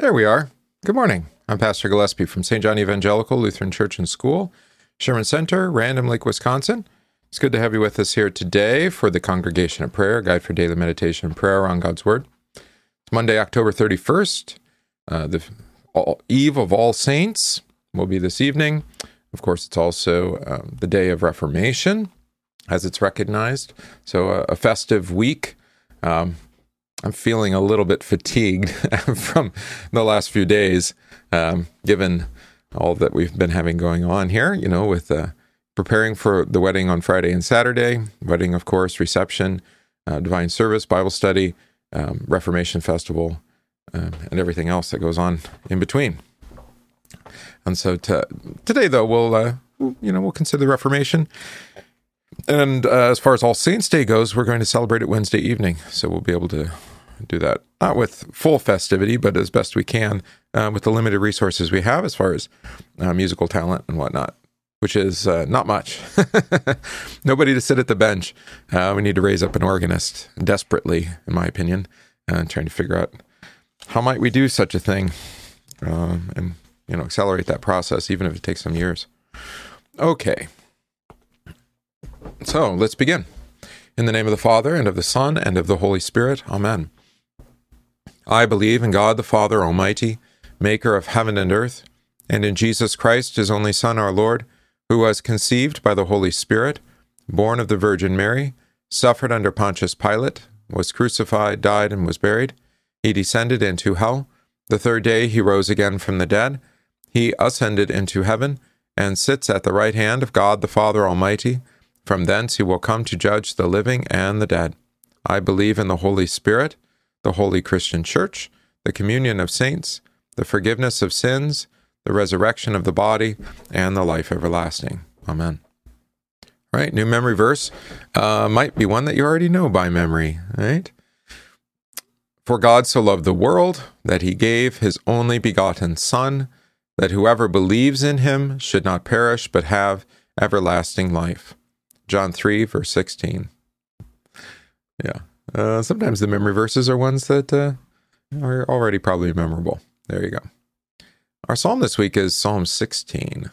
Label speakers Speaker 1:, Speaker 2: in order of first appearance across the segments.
Speaker 1: There we are. Good morning. I'm Pastor Gillespie from St. John Evangelical Lutheran Church and School, Sherman Center, Random Lake, Wisconsin. It's good to have you with us here today for the Congregation of Prayer, Guide for Daily Meditation and Prayer on God's Word. It's Monday, October 31st, uh, the all, Eve of All Saints will be this evening. Of course, it's also um, the day of Reformation, as it's recognized. So, uh, a festive week. Um, I'm feeling a little bit fatigued from the last few days, um, given all that we've been having going on here, you know, with uh, preparing for the wedding on Friday and Saturday, wedding, of course, reception, uh, divine service, Bible study, um, Reformation Festival, um, and everything else that goes on in between. And so to, today, though, we'll, uh, you know, we'll consider the Reformation and uh, as far as All Saints Day goes, we're going to celebrate it Wednesday evening. So we'll be able to do that, not with full festivity, but as best we can uh, with the limited resources we have as far as uh, musical talent and whatnot, which is uh, not much. Nobody to sit at the bench. Uh, we need to raise up an organist desperately, in my opinion, and trying to figure out how might we do such a thing um, and you know accelerate that process, even if it takes some years. Okay. So let's begin. In the name of the Father, and of the Son, and of the Holy Spirit. Amen. I believe in God the Father Almighty, maker of heaven and earth, and in Jesus Christ, his only Son, our Lord, who was conceived by the Holy Spirit, born of the Virgin Mary, suffered under Pontius Pilate, was crucified, died, and was buried. He descended into hell. The third day he rose again from the dead. He ascended into heaven, and sits at the right hand of God the Father Almighty. From thence he will come to judge the living and the dead. I believe in the Holy Spirit, the holy Christian Church, the communion of saints, the forgiveness of sins, the resurrection of the body, and the life everlasting. Amen. All right, new memory verse uh, might be one that you already know by memory, right? For God so loved the world that he gave his only begotten Son, that whoever believes in him should not perish but have everlasting life. John 3, verse 16. Yeah. Uh, sometimes the memory verses are ones that uh, are already probably memorable. There you go. Our psalm this week is Psalm 16.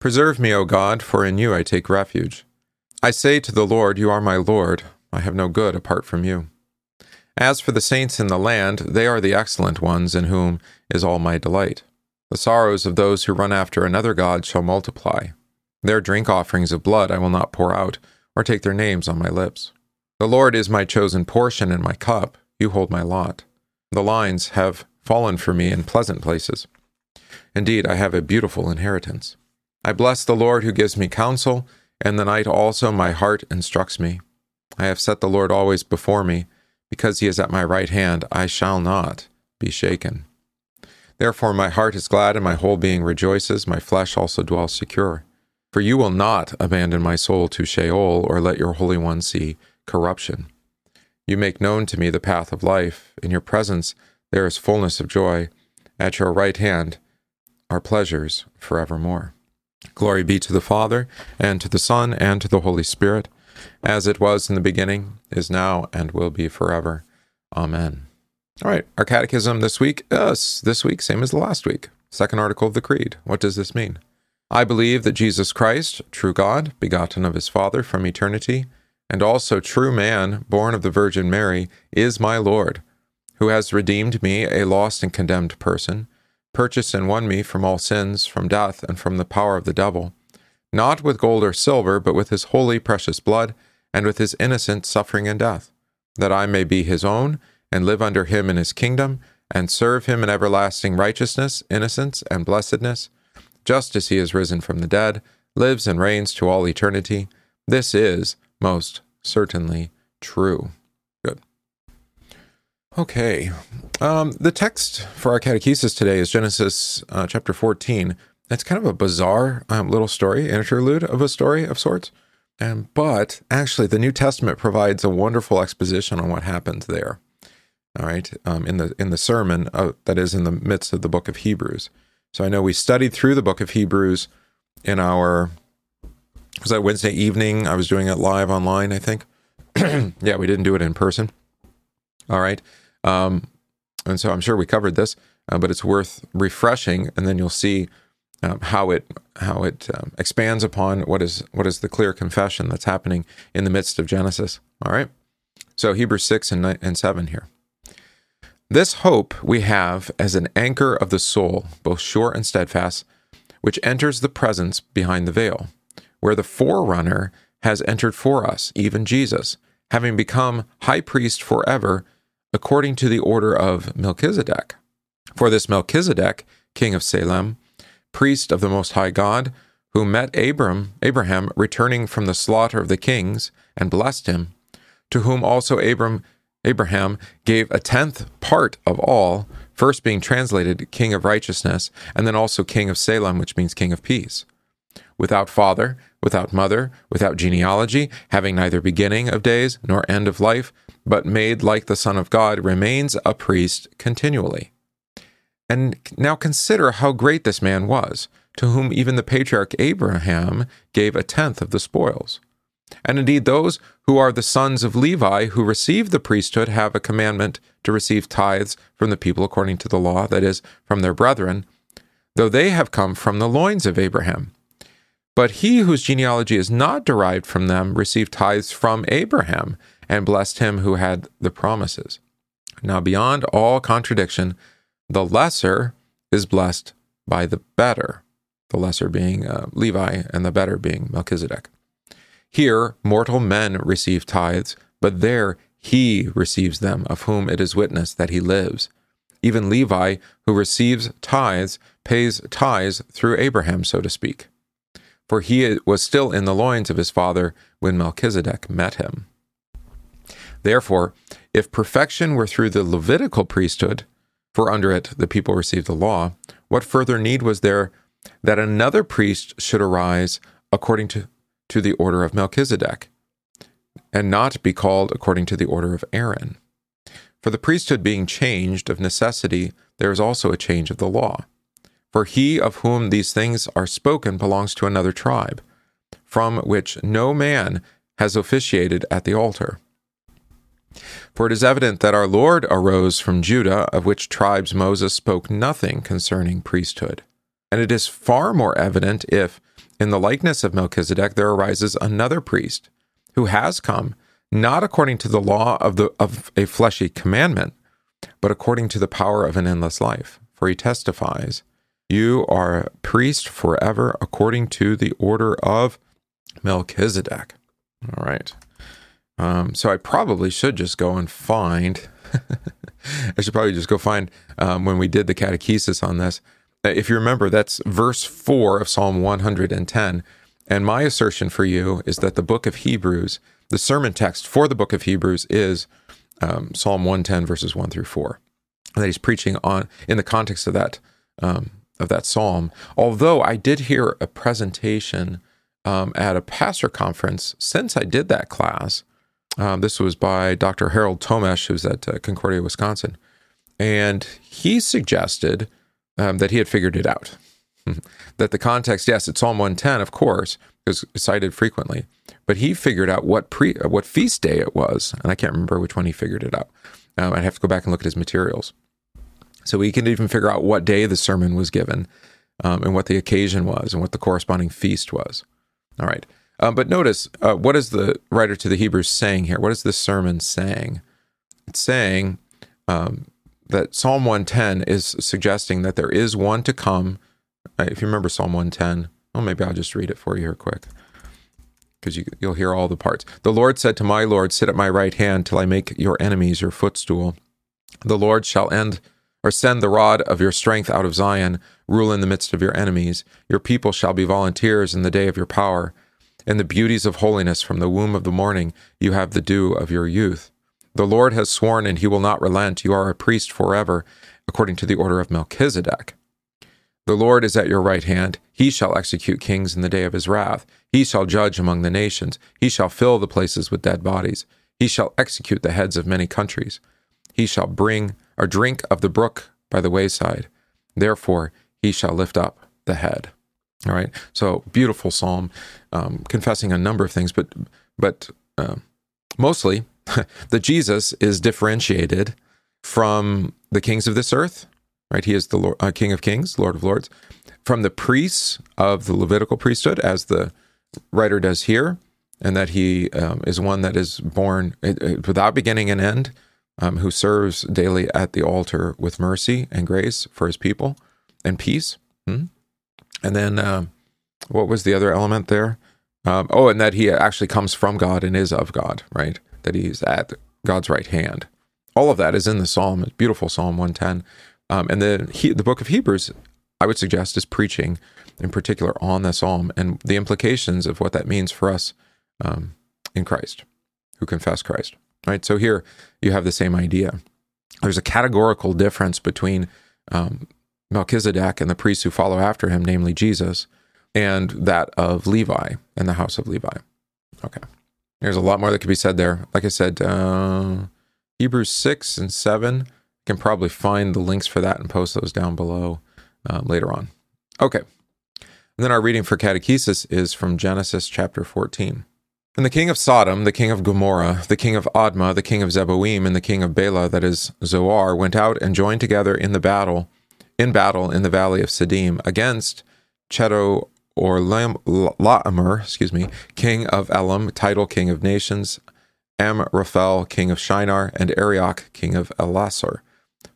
Speaker 1: Preserve me, O God, for in you I take refuge. I say to the Lord, You are my Lord. I have no good apart from you. As for the saints in the land, they are the excellent ones in whom is all my delight. The sorrows of those who run after another God shall multiply. Their drink offerings of blood I will not pour out, or take their names on my lips. The Lord is my chosen portion and my cup. You hold my lot. The lines have fallen for me in pleasant places. Indeed, I have a beautiful inheritance. I bless the Lord who gives me counsel, and the night also my heart instructs me. I have set the Lord always before me. Because he is at my right hand, I shall not be shaken. Therefore my heart is glad, and my whole being rejoices, my flesh also dwells secure. For you will not abandon my soul to Sheol, or let your Holy One see corruption. You make known to me the path of life. In your presence there is fullness of joy. At your right hand are pleasures forevermore. Glory be to the Father, and to the Son, and to the Holy Spirit, as it was in the beginning, is now, and will be forever. Amen. All right, our catechism this week, uh, yes, this week, same as the last week. Second article of the Creed. What does this mean? I believe that Jesus Christ, true God, begotten of his Father from eternity, and also true man, born of the Virgin Mary, is my Lord, who has redeemed me, a lost and condemned person, purchased and won me from all sins, from death, and from the power of the devil, not with gold or silver, but with his holy precious blood, and with his innocent suffering and death, that I may be his own, and live under him in his kingdom, and serve him in everlasting righteousness, innocence, and blessedness just as he is risen from the dead, lives and reigns to all eternity. This is most certainly true. Good. Okay. Um, the text for our catechesis today is Genesis uh, chapter 14. It's kind of a bizarre um, little story, interlude of a story of sorts. And but actually, the New Testament provides a wonderful exposition on what happened there. All right, um, in the in the sermon uh, that is in the midst of the book of Hebrews. So I know we studied through the book of Hebrews in our was that Wednesday evening? I was doing it live online, I think. yeah, we didn't do it in person. All right. Um, And so I'm sure we covered this, uh, but it's worth refreshing, and then you'll see um, how it how it um, expands upon what is what is the clear confession that's happening in the midst of Genesis. All right, so Hebrews six and nine, and seven here. This hope we have as an anchor of the soul, both sure and steadfast, which enters the presence behind the veil, where the forerunner has entered for us, even Jesus, having become high priest forever, according to the order of Melchizedek. For this Melchizedek, king of Salem, priest of the Most High God, who met Abram, Abraham returning from the slaughter of the kings, and blessed him, to whom also Abram Abraham gave a tenth part of all, first being translated King of Righteousness, and then also King of Salem, which means King of Peace. Without father, without mother, without genealogy, having neither beginning of days nor end of life, but made like the Son of God, remains a priest continually. And now consider how great this man was, to whom even the patriarch Abraham gave a tenth of the spoils. And indeed, those who are the sons of Levi who receive the priesthood have a commandment to receive tithes from the people according to the law, that is, from their brethren, though they have come from the loins of Abraham. But he whose genealogy is not derived from them received tithes from Abraham and blessed him who had the promises. Now, beyond all contradiction, the lesser is blessed by the better, the lesser being uh, Levi and the better being Melchizedek. Here, mortal men receive tithes, but there he receives them, of whom it is witness that he lives. Even Levi, who receives tithes, pays tithes through Abraham, so to speak. For he was still in the loins of his father when Melchizedek met him. Therefore, if perfection were through the Levitical priesthood, for under it the people received the law, what further need was there that another priest should arise according to to the order of Melchizedek, and not be called according to the order of Aaron. For the priesthood being changed of necessity, there is also a change of the law. For he of whom these things are spoken belongs to another tribe, from which no man has officiated at the altar. For it is evident that our Lord arose from Judah, of which tribes Moses spoke nothing concerning priesthood. And it is far more evident if, in the likeness of Melchizedek, there arises another priest who has come, not according to the law of, the, of a fleshy commandment, but according to the power of an endless life. For he testifies, You are a priest forever according to the order of Melchizedek. All right. Um, so I probably should just go and find. I should probably just go find um, when we did the catechesis on this uh, if you remember, that's verse 4 of Psalm 110. And my assertion for you is that the book of Hebrews, the sermon text for the book of Hebrews is um, Psalm 110, verses 1 through 4. And that he's preaching on in the context of that um, of that psalm. Although I did hear a presentation um, at a pastor conference since I did that class. Um, this was by Dr. Harold Tomesh, who's at uh, Concordia, Wisconsin. And he suggested um, that he had figured it out. that the context, yes, it's Psalm 110, of course, it's cited frequently, but he figured out what pre what feast day it was, and I can't remember which one he figured it out. Um, I'd have to go back and look at his materials. So we can even figure out what day the sermon was given, um, and what the occasion was, and what the corresponding feast was. All right. Um, but notice, uh, what is the writer to the Hebrews saying here? What is this sermon saying? It's saying um, that Psalm 110 is suggesting that there is one to come. Uh, if you remember Psalm 110, well, maybe I'll just read it for you here quick because you, you'll hear all the parts. The Lord said to my Lord, Sit at my right hand till I make your enemies your footstool. The Lord shall end or send the rod of your strength out of Zion, rule in the midst of your enemies. Your people shall be volunteers in the day of your power. In the beauties of holiness from the womb of the morning, you have the dew of your youth. The Lord has sworn, and he will not relent. You are a priest forever, according to the order of Melchizedek. The Lord is at your right hand. He shall execute kings in the day of his wrath. He shall judge among the nations. He shall fill the places with dead bodies. He shall execute the heads of many countries. He shall bring or drink of the brook by the wayside. Therefore, he shall lift up the head. All right. So beautiful psalm, um, confessing a number of things, but but uh, mostly the Jesus is differentiated from the kings of this earth, right? He is the Lord, uh, King of Kings, Lord of Lords, from the priests of the Levitical priesthood, as the writer does here, and that he um, is one that is born uh, uh, without beginning and end, um, who serves daily at the altar with mercy and grace for his people and peace. Hmm? And then, uh, what was the other element there? Um, oh, and that he actually comes from God and is of God, right? That he's at God's right hand. All of that is in the Psalm, It's beautiful Psalm 110. Um, and the he, the book of Hebrews, I would suggest, is preaching in particular on the Psalm and the implications of what that means for us um, in Christ, who confess Christ. Right. So here you have the same idea. There's a categorical difference between um, Melchizedek and the priests who follow after him, namely Jesus, and that of Levi and the house of Levi. Okay. There's a lot more that could be said there. Like I said, uh, Hebrews 6 and 7, can probably find the links for that and post those down below uh, later on. Okay. And then our reading for catechesis is from Genesis chapter 14. And the king of Sodom, the king of Gomorrah, the king of Admah, the king of Zeboim, and the king of Bela, that is Zoar, went out and joined together in the battle, in battle in the valley of Siddim against Chedo or Laamer, excuse me, king of Elam, Tidal king of nations, Amraphel, king of Shinar, and Arioch, king of Elasar.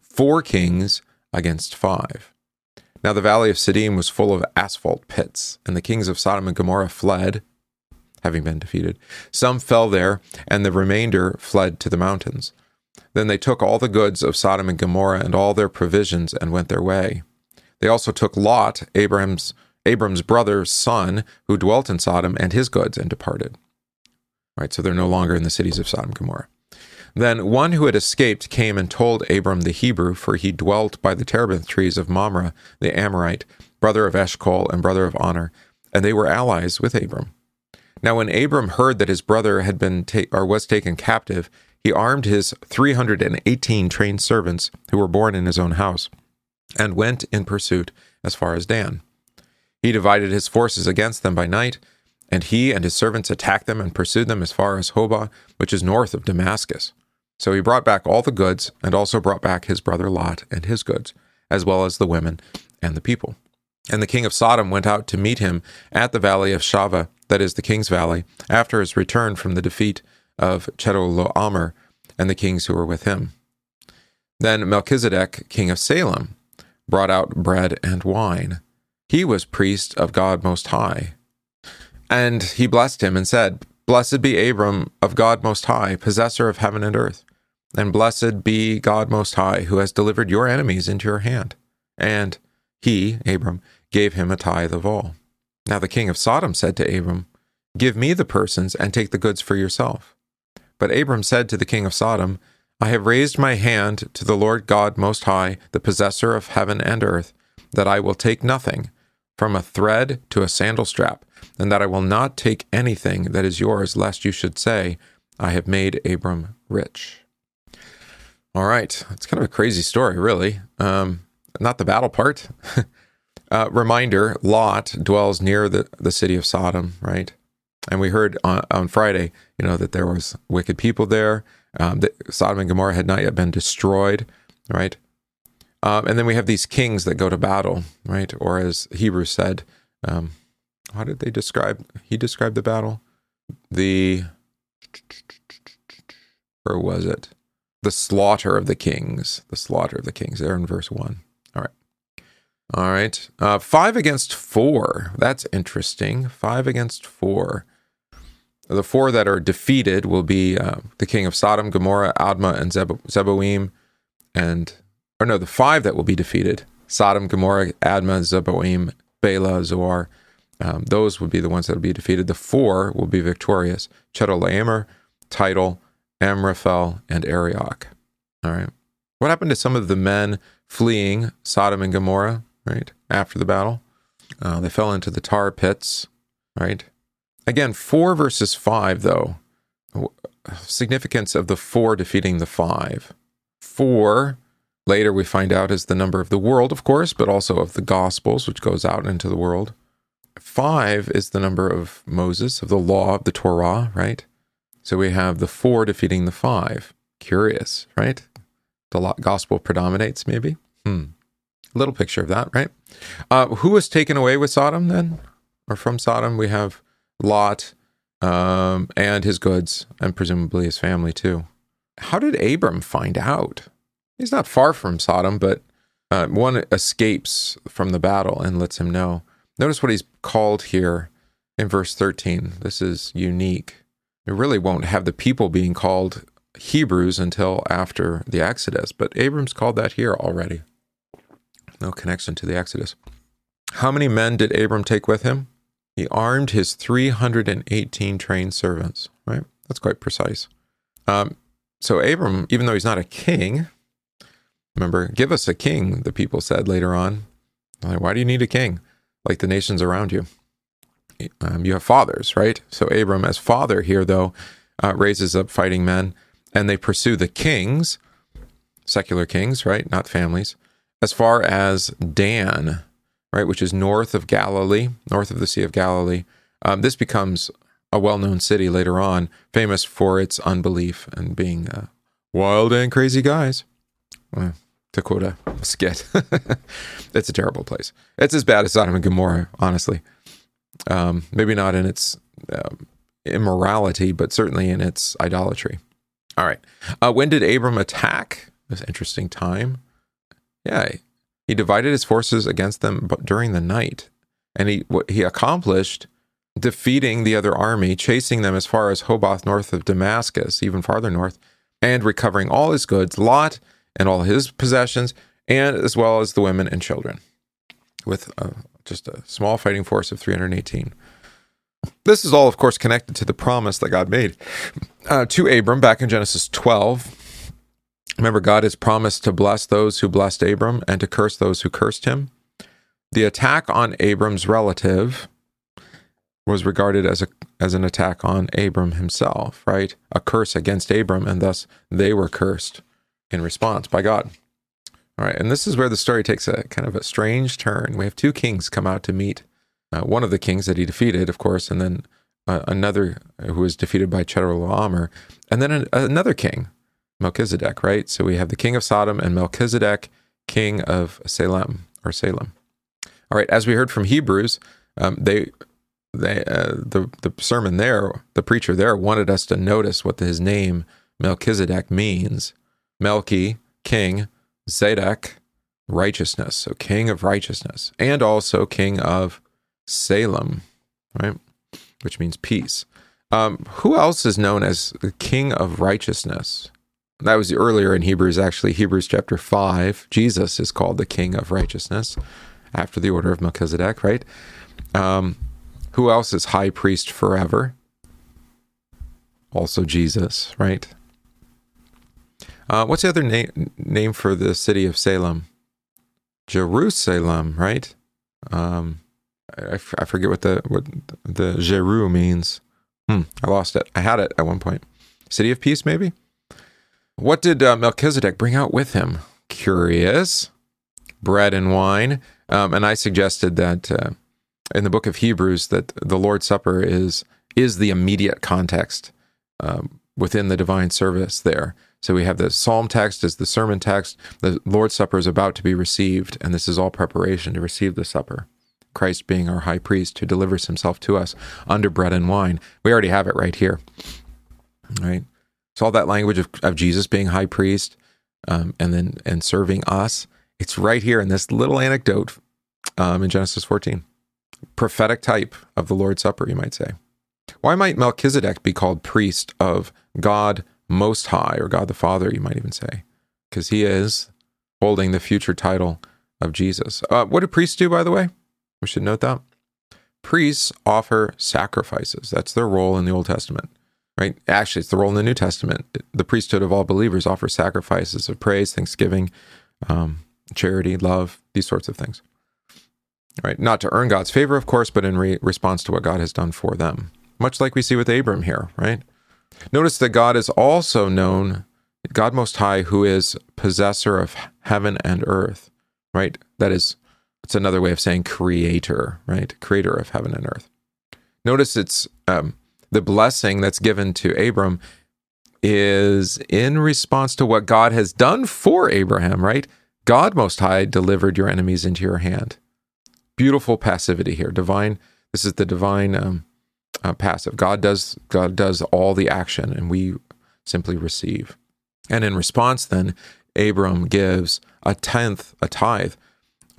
Speaker 1: Four kings against five. Now the valley of Siddim was full of asphalt pits, and the kings of Sodom and Gomorrah fled, having been defeated. Some fell there, and the remainder fled to the mountains. Then they took all the goods of Sodom and Gomorrah and all their provisions and went their way. They also took Lot, Abraham's Abram's brother's son, who dwelt in Sodom, and his goods, and departed. Right, so they're no longer in the cities of Sodom and Gomorrah. Then one who had escaped came and told Abram the Hebrew, for he dwelt by the terebinth trees of Mamre the Amorite, brother of Eshcol and brother of Aner, and they were allies with Abram. Now, when Abram heard that his brother had been ta- or was taken captive, he armed his 318 trained servants who were born in his own house, and went in pursuit as far as Dan. He divided his forces against them by night, and he and his servants attacked them and pursued them as far as Hobah, which is north of Damascus. So he brought back all the goods, and also brought back his brother Lot and his goods, as well as the women and the people. And the king of Sodom went out to meet him at the valley of Shaveh, that is the king's valley, after his return from the defeat of Chedorlaomer and the kings who were with him. Then Melchizedek, king of Salem, brought out bread and wine. He was priest of God Most High. And he blessed him and said, Blessed be Abram of God Most High, possessor of heaven and earth. And blessed be God Most High, who has delivered your enemies into your hand. And he, Abram, gave him a tithe of all. Now the king of Sodom said to Abram, Give me the persons and take the goods for yourself. But Abram said to the king of Sodom, I have raised my hand to the Lord God Most High, the possessor of heaven and earth, that I will take nothing from a thread to a sandal strap, and that I will not take anything that is yours, lest you should say, I have made Abram rich. All right, it's kind of a crazy story, really. Um, not the battle part. uh, reminder Lot dwells near the, the city of Sodom, right? And we heard on, on Friday, you know, that there was wicked people there. Um, that Sodom and Gomorrah had not yet been destroyed, right? Um, and then we have these kings that go to battle, right? Or as Hebrews said, um, how did they describe? He described the battle. The or was it the slaughter of the kings? The slaughter of the kings. There in verse one. All right, all right. Uh, five against four. That's interesting. Five against four. The four that are defeated will be uh, the king of Sodom, Gomorrah, Admah, and Zeb- Zeboim, and or no, the five that will be defeated Sodom, Gomorrah, Admah, Zeboim, Bela, Zoar. Um, those would be the ones that will be defeated. The four will be victorious Chedorlaomer, Tidal, Amraphel, and Arioch. All right. What happened to some of the men fleeing Sodom and Gomorrah, right, after the battle? Uh, they fell into the tar pits, right? Again, 4 versus 5, though. Significance of the 4 defeating the 5. 4 Later, we find out is the number of the world, of course, but also of the Gospels, which goes out into the world. Five is the number of Moses, of the law, of the Torah, right? So we have the four defeating the five. Curious, right? the gospel predominates, maybe. Hmm. Little picture of that, right? Uh, who was taken away with Sodom then? Or from Sodom? We have Lot um, and his goods, and presumably his family too. How did Abram find out? He's not far from Sodom, but uh, one escapes from the battle and lets him know. Notice what he's called here in verse 13. This is unique. We really won't have the people being called Hebrews until after the Exodus, but Abram's called that here already. No connection to the Exodus. How many men did Abram take with him? He armed his 318 trained servants, right? That's quite precise. Um, so, Abram, even though he's not a king, remember, give us a king, the people said later on. Like, why do you need a king? Like the nations around you. Um, you have fathers, right? So, Abram, as father here, though, uh, raises up fighting men and they pursue the kings, secular kings, right? Not families, as far as Dan, right, which is north of Galilee, north of the Sea of Galilee. Um, this becomes a well known city later on, famous for its unbelief and being uh, wild and crazy guys. Well, to quote a skit, it's a terrible place. It's as bad as Sodom and Gomorrah, honestly. Um, maybe not in its um, immorality, but certainly in its idolatry. All right. Uh, when did Abram attack? This interesting time. Yeah, he divided his forces against them during the night, and he what he accomplished defeating the other army, chasing them as far as Hobath north of Damascus, even farther north, and recovering all his goods, Lot and all his possessions, and as well as the women and children, with uh, just a small fighting force of 318. This is all, of course, connected to the promise that God made uh, to Abram back in Genesis 12. Remember, God has promised to bless those who blessed Abram and to curse those who cursed him. The attack on Abram's relative was regarded as a as an attack on Abram himself, right? A curse against Abram, and thus they were cursed in response by God. All right, and this is where the story takes a kind of a strange turn. We have two kings come out to meet uh, one of the kings that he defeated, of course, and then uh, another who was defeated by Chedorlaomer, and then an, another king, Melchizedek, right? So we have the king of Sodom and Melchizedek, king of Salem or Salem. All right, as we heard from Hebrews, um, they they uh, the the sermon there, the preacher there wanted us to notice what his name Melchizedek means. Melchi, king, Zedek, righteousness, so king of righteousness, and also king of Salem, right? Which means peace. Um, who else is known as the King of Righteousness? That was earlier in Hebrews, actually, Hebrews chapter 5. Jesus is called the King of Righteousness after the order of Melchizedek, right? Um, who else is high priest forever? Also Jesus, right? Uh, what's the other name name for the city of Salem? Jerusalem, right? Um, I, f- I forget what the what the Jeru means. Hmm, I lost it. I had it at one point. City of Peace, maybe. What did uh, Melchizedek bring out with him? Curious, bread and wine. Um, and I suggested that uh, in the book of Hebrews that the Lord's Supper is is the immediate context um, within the divine service there. So we have the psalm text as the sermon text. The Lord's Supper is about to be received, and this is all preparation to receive the supper. Christ being our high priest who delivers himself to us under bread and wine. We already have it right here. Right? So all that language of, of Jesus being high priest um, and then and serving us, it's right here in this little anecdote um, in Genesis 14. Prophetic type of the Lord's Supper, you might say. Why might Melchizedek be called priest of God Most High or God the Father, you might even say? Because he is holding the future title of Jesus. Uh, what do priests do, by the way? We should note that. Priests offer sacrifices. That's their role in the Old Testament, right? Actually, it's the role in the New Testament. The priesthood of all believers offers sacrifices of praise, thanksgiving, um, charity, love, these sorts of things. Right? Not to earn God's favor, of course, but in re- response to what God has done for them. Much like we see with Abram here, right? Notice that God is also known, God Most High, who is possessor of heaven and earth, right? That is it's another way of saying creator, right? Creator of heaven and earth. Notice it's um, the blessing that's given to Abram is in response to what God has done for Abraham, right? God Most High delivered your enemies into your hand. Beautiful passivity here. Divine. This is the divine um, uh, passive. God does God does all the action, and we simply receive. And in response, then Abram gives a tenth, a tithe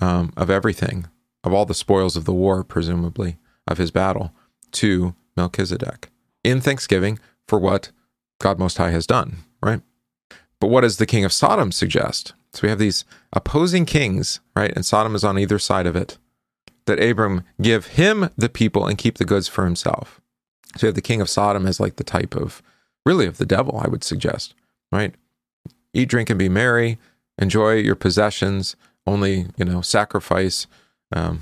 Speaker 1: um, of everything, of all the spoils of the war, presumably of his battle, to Melchizedek in thanksgiving for what God Most High has done. Right. But what does the king of Sodom suggest? So we have these opposing kings, right? And Sodom is on either side of it. That Abram give him the people and keep the goods for himself. So you have the king of Sodom as like the type of, really, of the devil, I would suggest, right? Eat, drink, and be merry. Enjoy your possessions. Only, you know, sacrifice um,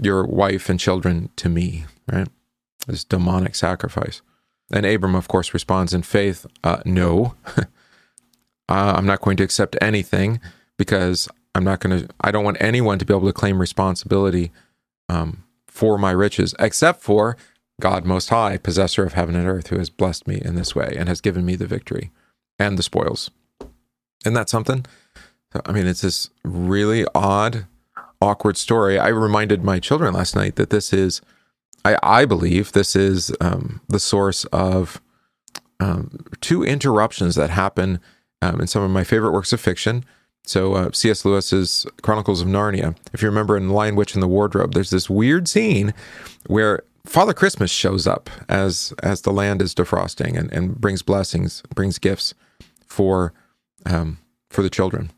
Speaker 1: your wife and children to me, right? This demonic sacrifice. And Abram, of course, responds in faith uh, no. uh, I'm not going to accept anything because I'm not going to, I don't want anyone to be able to claim responsibility um, for my riches, except for God Most High, possessor of heaven and earth, who has blessed me in this way and has given me the victory and the spoils. Isn't that something? I mean, it's this really odd, awkward story. I reminded my children last night that this is, I, I believe, this is um, the source of um, two interruptions that happen um, in some of my favorite works of fiction. So, uh, C.S. Lewis's Chronicles of Narnia. If you remember in Lion Witch in the Wardrobe, there's this weird scene where Father Christmas shows up as as the land is defrosting and, and brings blessings, brings gifts for um, for the children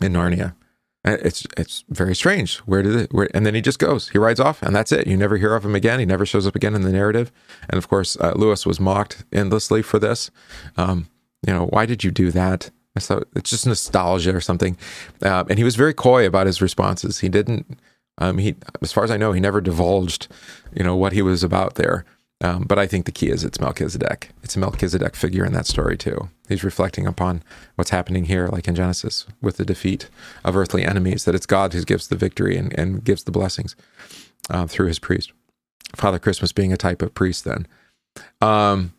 Speaker 1: in Narnia. It's it's very strange. Where did it? Where, and then he just goes. He rides off, and that's it. You never hear of him again. He never shows up again in the narrative. And of course, uh, Lewis was mocked endlessly for this. Um, you know, why did you do that? So it's just nostalgia or something. Uh, and he was very coy about his responses. He didn't. Um, he, as far as I know, he never divulged, you know, what he was about there. Um, but I think the key is it's Melchizedek. It's a Melchizedek figure in that story too. He's reflecting upon what's happening here, like in Genesis, with the defeat of earthly enemies. That it's God who gives the victory and, and gives the blessings uh, through His priest. Father Christmas being a type of priest, then, um,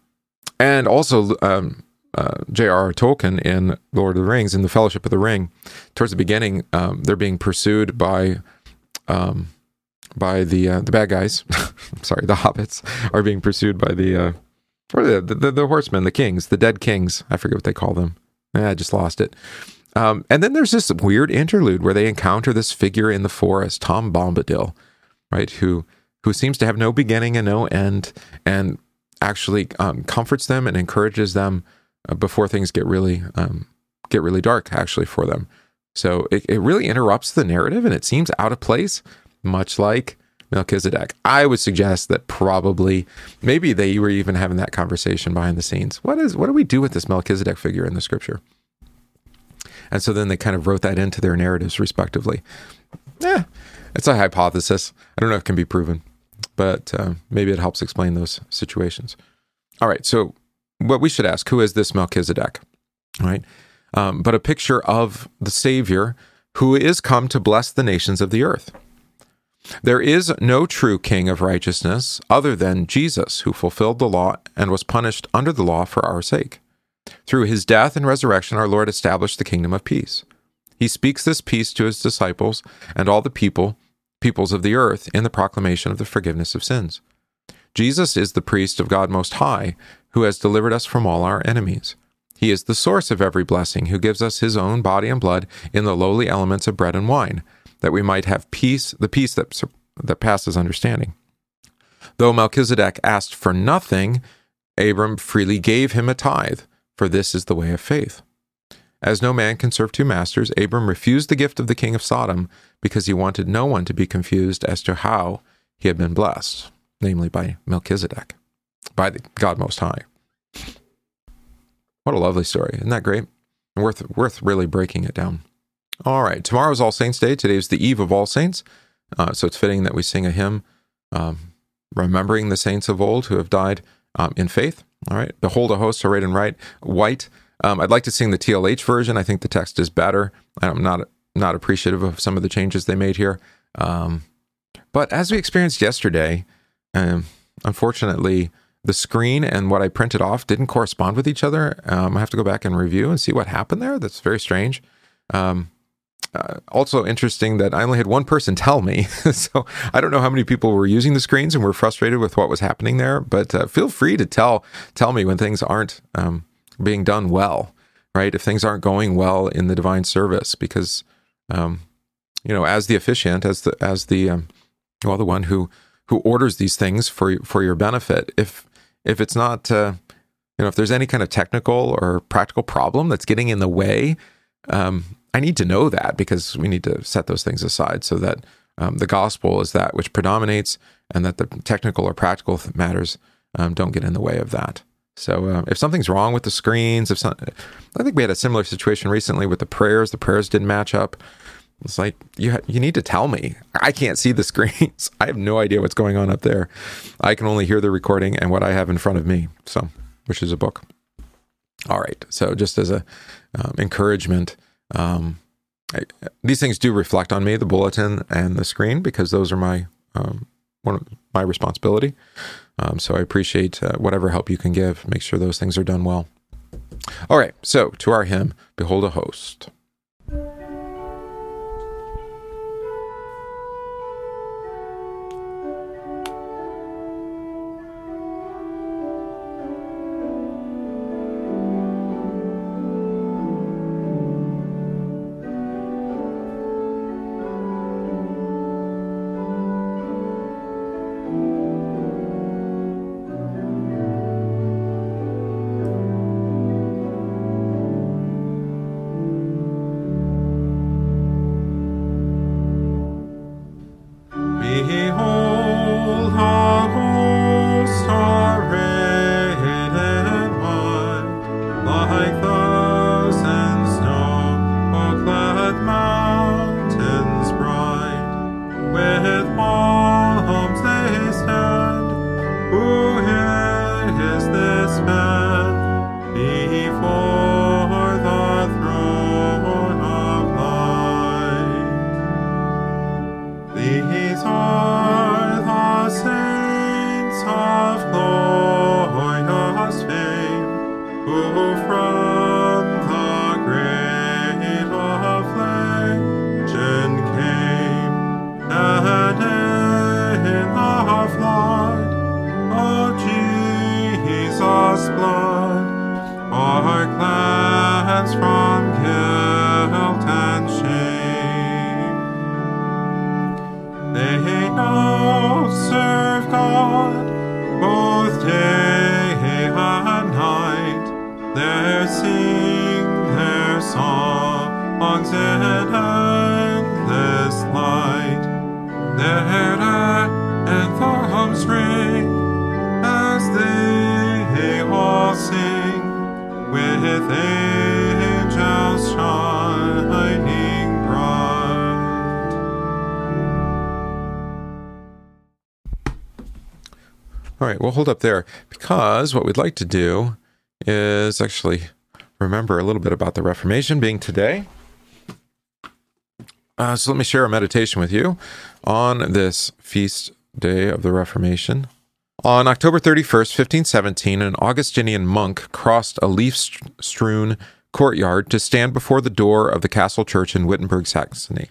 Speaker 1: and also um, uh, J.R.R. Tolkien in Lord of the Rings, in the Fellowship of the Ring, towards the beginning, um, they're being pursued by um, by the uh, the bad guys. I'm sorry, the hobbits are being pursued by the uh, or the, the the horsemen, the kings, the dead kings. I forget what they call them. Eh, I just lost it. Um, and then there's this weird interlude where they encounter this figure in the forest, Tom Bombadil, right? Who who seems to have no beginning and no end, and actually um, comforts them and encourages them uh, before things get really um, get really dark actually for them. So it, it really interrupts the narrative and it seems out of place, much like Melchizedek. I would suggest that probably maybe they were even having that conversation behind the scenes. What is what do we do with this Melchizedek figure in the scripture? And so then they kind of wrote that into their narratives respectively. Yeah, it's a hypothesis. I don't know if it can be proven, but uh, maybe it helps explain those situations. All right, so what we should ask who is this Melchizedek? Right? Um, but a picture of the Savior who is come to bless the nations of the earth. There is no true king of righteousness other than Jesus, who fulfilled the law and was punished under the law for our sake. Through his death and resurrection, our Lord established the kingdom of peace. He speaks this peace to his disciples and all the people, peoples of the earth, in the proclamation of the forgiveness of sins. Jesus is the priest of God Most High, who has delivered us from all our enemies. He is the source of every blessing, who gives us his own body and blood in the lowly elements of bread and wine, that we might have peace, the peace that, that passes understanding. Though Melchizedek asked for nothing, Abram freely gave him a tithe, for this is the way of faith. As no man can serve two masters, Abram refused the gift of the king of Sodom because he wanted no one to be confused as to how he had been blessed, namely by Melchizedek by the God Most High. What a lovely story. Isn't that great? Worth worth really breaking it down. All right, tomorrow is All Saints Day. Today is the eve of All Saints, uh, so it's fitting that we sing a hymn um, remembering the saints of old who have died um, in faith. All right, behold a host arrayed in right white. Um, I'd like to sing the TLH version. I think the text is better. I'm not not appreciative of some of the changes they made here. Um, but as we experienced yesterday, um, unfortunately, the screen and what I printed off didn't correspond with each other. Um, I have to go back and review and see what happened there. That's very strange. Um, uh, also interesting that I only had one person tell me. so I don't know how many people were using the screens and were frustrated with what was happening there. But uh, feel free to tell tell me when things aren't um, being done well, right? If things aren't going well in the divine service, because um, you know, as the officiant, as the as the um, well, the one who who orders these things for for your benefit, if if it's not uh, you know if there's any kind of technical or practical problem that's getting in the way um, I need to know that because we need to set those things aside so that um, the gospel is that which predominates and that the technical or practical matters um, don't get in the way of that. So uh, if something's wrong with the screens, if some, I think we had a similar situation recently with the prayers. The prayers didn't match up. It's like you ha- you need to tell me. I can't see the screens. I have no idea what's going on up there. I can only hear the recording and what I have in front of me. So, which is a book. All right. So just as a um, encouragement, um, I, these things do reflect on me, the bulletin and the screen, because those are my um, one of my responsibility. Um, so I appreciate uh, whatever help you can give. Make sure those things are done well. All right. So to our hymn, "Behold a Host." All right, we'll hold up there because what we'd like to do is actually remember a little bit about the Reformation being today. Uh, so let me share a meditation with you on this feast day of the Reformation. On October 31st, 1517, an Augustinian monk crossed a leaf strewn courtyard to stand before the door of the castle church in Wittenberg, Saxony.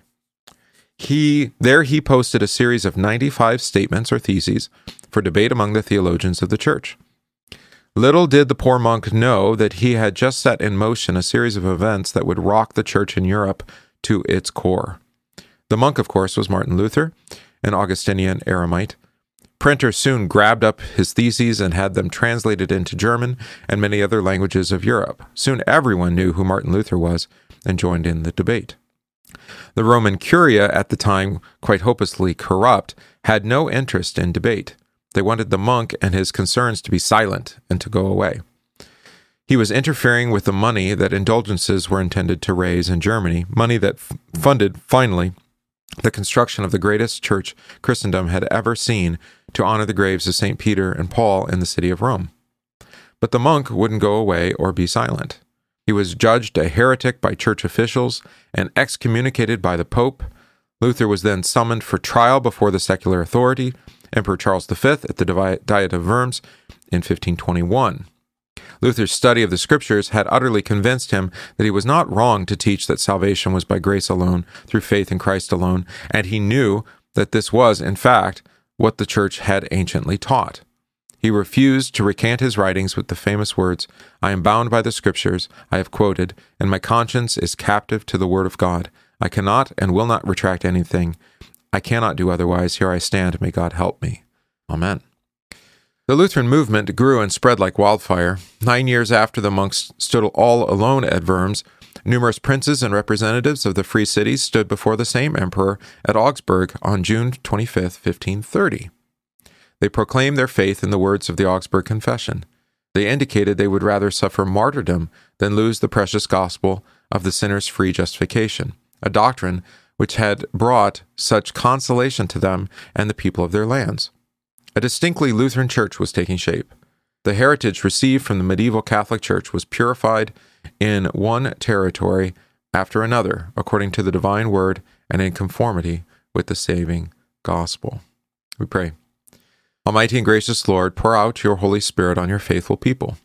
Speaker 1: He there he posted a series of 95 statements or theses for debate among the theologians of the church. Little did the poor monk know that he had just set in motion a series of events that would rock the church in Europe to its core. The monk, of course, was Martin Luther, an Augustinian eremite. Printers soon grabbed up his theses and had them translated into German and many other languages of Europe. Soon everyone knew who Martin Luther was and joined in the debate. The Roman Curia, at the time quite hopelessly corrupt, had no interest in debate. They wanted the monk and his concerns to be silent and to go away. He was interfering with the money that indulgences were intended to raise in Germany, money that f- funded, finally, the construction of the greatest church Christendom had ever seen to honor the graves of St. Peter and Paul in the city of Rome. But the monk wouldn't go away or be silent. He was judged a heretic by church officials and excommunicated by the Pope. Luther was then summoned for trial before the secular authority, Emperor Charles V at the Diet of Worms in 1521. Luther's study of the Scriptures had utterly convinced him that he was not wrong to teach that salvation was by grace alone, through faith in Christ alone, and he knew that this was, in fact, what the Church had anciently taught. He refused to recant his writings with the famous words, I am bound by the Scriptures, I have quoted, and my conscience is captive to the Word of God. I cannot and will not retract anything. I cannot do otherwise. Here I stand. May God help me. Amen. The Lutheran movement grew and spread like wildfire. Nine years after the monks stood all alone at Worms, numerous princes and representatives of the free cities stood before the same emperor at Augsburg on June 25, 1530. They proclaimed their faith in the words of the Augsburg Confession. They indicated they would rather suffer martyrdom than lose the precious gospel of the sinner's free justification, a doctrine which had brought such consolation to them and the people of their lands. A distinctly Lutheran church was taking shape. The heritage received from the medieval Catholic Church was purified in one territory after another, according to the divine word and in conformity with the saving gospel. We pray. Almighty and gracious Lord, pour out your Holy Spirit on your faithful people.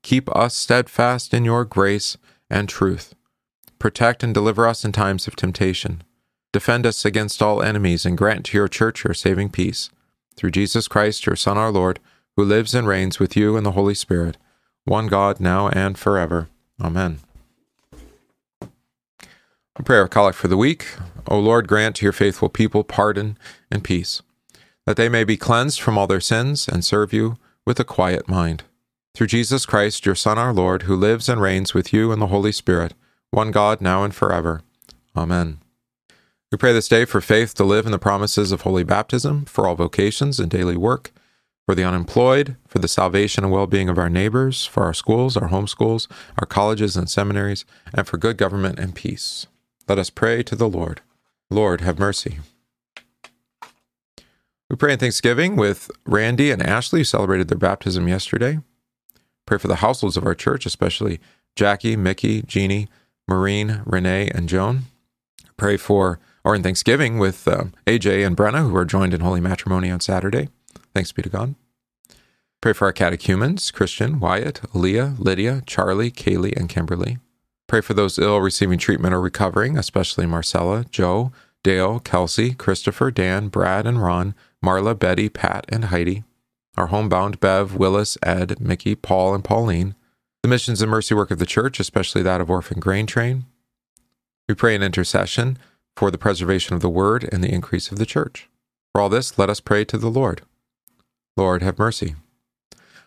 Speaker 1: Keep us steadfast in your grace and truth. Protect and deliver us in times of temptation. Defend us against all enemies and grant to your church your saving peace through Jesus Christ, your Son, our Lord, who lives and reigns with you in the Holy Spirit, one God, now and forever. Amen. A prayer of collect for the week. O Lord, grant to your faithful people pardon and peace, that they may be cleansed from all their sins and serve you with a quiet mind. Through Jesus Christ, your Son, our Lord, who lives and reigns with you in the Holy Spirit, one God, now and forever. Amen. We pray this day for faith to live in the promises of holy baptism, for all vocations and daily work, for the unemployed, for the salvation and well being of our neighbors, for our schools, our homeschools, our colleges and seminaries, and for good government and peace. Let us pray to the Lord. Lord, have mercy. We pray in thanksgiving with Randy and Ashley, who celebrated their baptism yesterday. Pray for the households of our church, especially Jackie, Mickey, Jeannie, Maureen, Renee, and Joan. Pray for or in Thanksgiving with um, AJ and Brenna, who are joined in holy matrimony on Saturday. Thanks be to God. Pray for our catechumens Christian, Wyatt, Leah, Lydia, Charlie, Kaylee, and Kimberly. Pray for those ill receiving treatment or recovering, especially Marcella, Joe, Dale, Kelsey, Christopher, Dan, Brad, and Ron, Marla, Betty, Pat, and Heidi. Our homebound Bev, Willis, Ed, Mickey, Paul, and Pauline. The missions and mercy work of the church, especially that of Orphan Grain Train. We pray in intercession for the preservation of the word and the increase of the church. For all this, let us pray to the Lord. Lord, have mercy.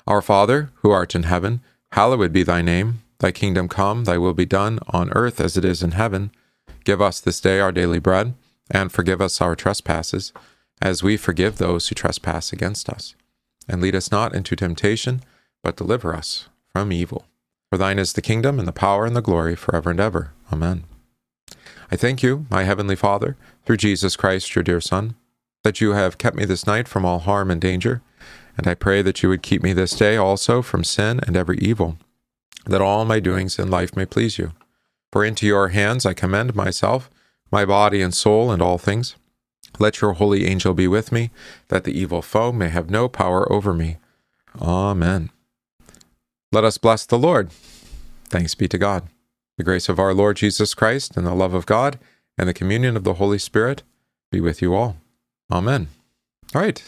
Speaker 1: Our Father, who art in heaven, hallowed be thy name. Thy kingdom come, thy will be done, on earth as it is in heaven. Give us this day our daily bread, and forgive us our trespasses, as we forgive those who trespass against us. And lead us not into temptation, but deliver us from evil. For thine is the kingdom, and the power, and the glory, forever and ever. Amen. I thank you, my heavenly Father, through Jesus Christ, your dear Son, that you have kept me this night from all harm and danger, and I pray that you would keep me this day also from sin and every evil, that all my doings in life may please you. For into your hands I commend myself, my body and soul, and all things. Let your holy angel be with me, that the evil foe may have no power over me. Amen. Let us bless the Lord. Thanks be to God. The grace of our Lord Jesus Christ and the love of God and the communion of the Holy Spirit be with you all. Amen. All right.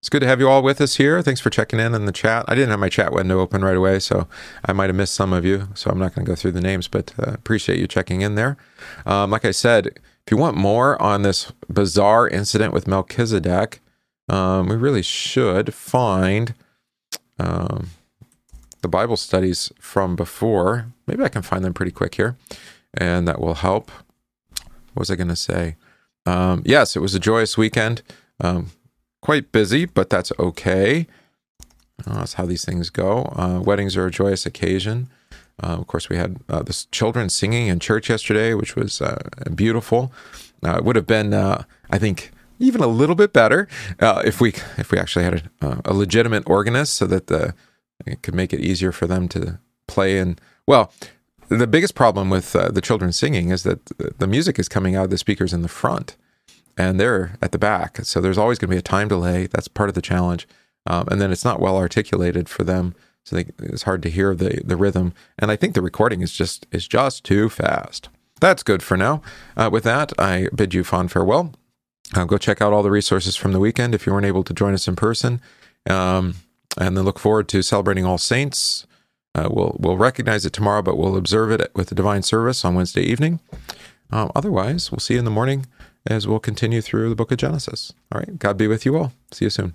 Speaker 1: It's good to have you all with us here. Thanks for checking in in the chat. I didn't have my chat window open right away, so I might have missed some of you. So I'm not going to go through the names, but uh, appreciate you checking in there. Um, like I said, if you want more on this bizarre incident with Melchizedek, um, we really should find um, the Bible studies from before. Maybe I can find them pretty quick here, and that will help. What was I going to say? Um, yes, it was a joyous weekend. Um, quite busy, but that's okay. Uh, that's how these things go. Uh, weddings are a joyous occasion. Uh, of course, we had uh, the children singing in church yesterday, which was uh, beautiful. Uh, it would have been, I think, even a little bit better if we if we actually had a, a legitimate organist, so that the it could make it easier for them to play. And well, the biggest problem with uh, the children singing is that the music is coming out of the speakers in the front. and they're at the back. So there's always going to be a time delay. That's part of the challenge. Um, and then it's not well articulated for them, so they, it's hard to hear the the rhythm. And I think the recording is just is just too fast. That's good for now. Uh, with that, I bid you fond farewell. Uh, go check out all the resources from the weekend if you weren't able to join us in person. Um, and then look forward to celebrating All Saints. Uh, we'll we'll recognize it tomorrow, but we'll observe it with the divine service on Wednesday evening. Um, otherwise, we'll see you in the morning as we'll continue through the book of Genesis. All right, God be with you all. See you soon.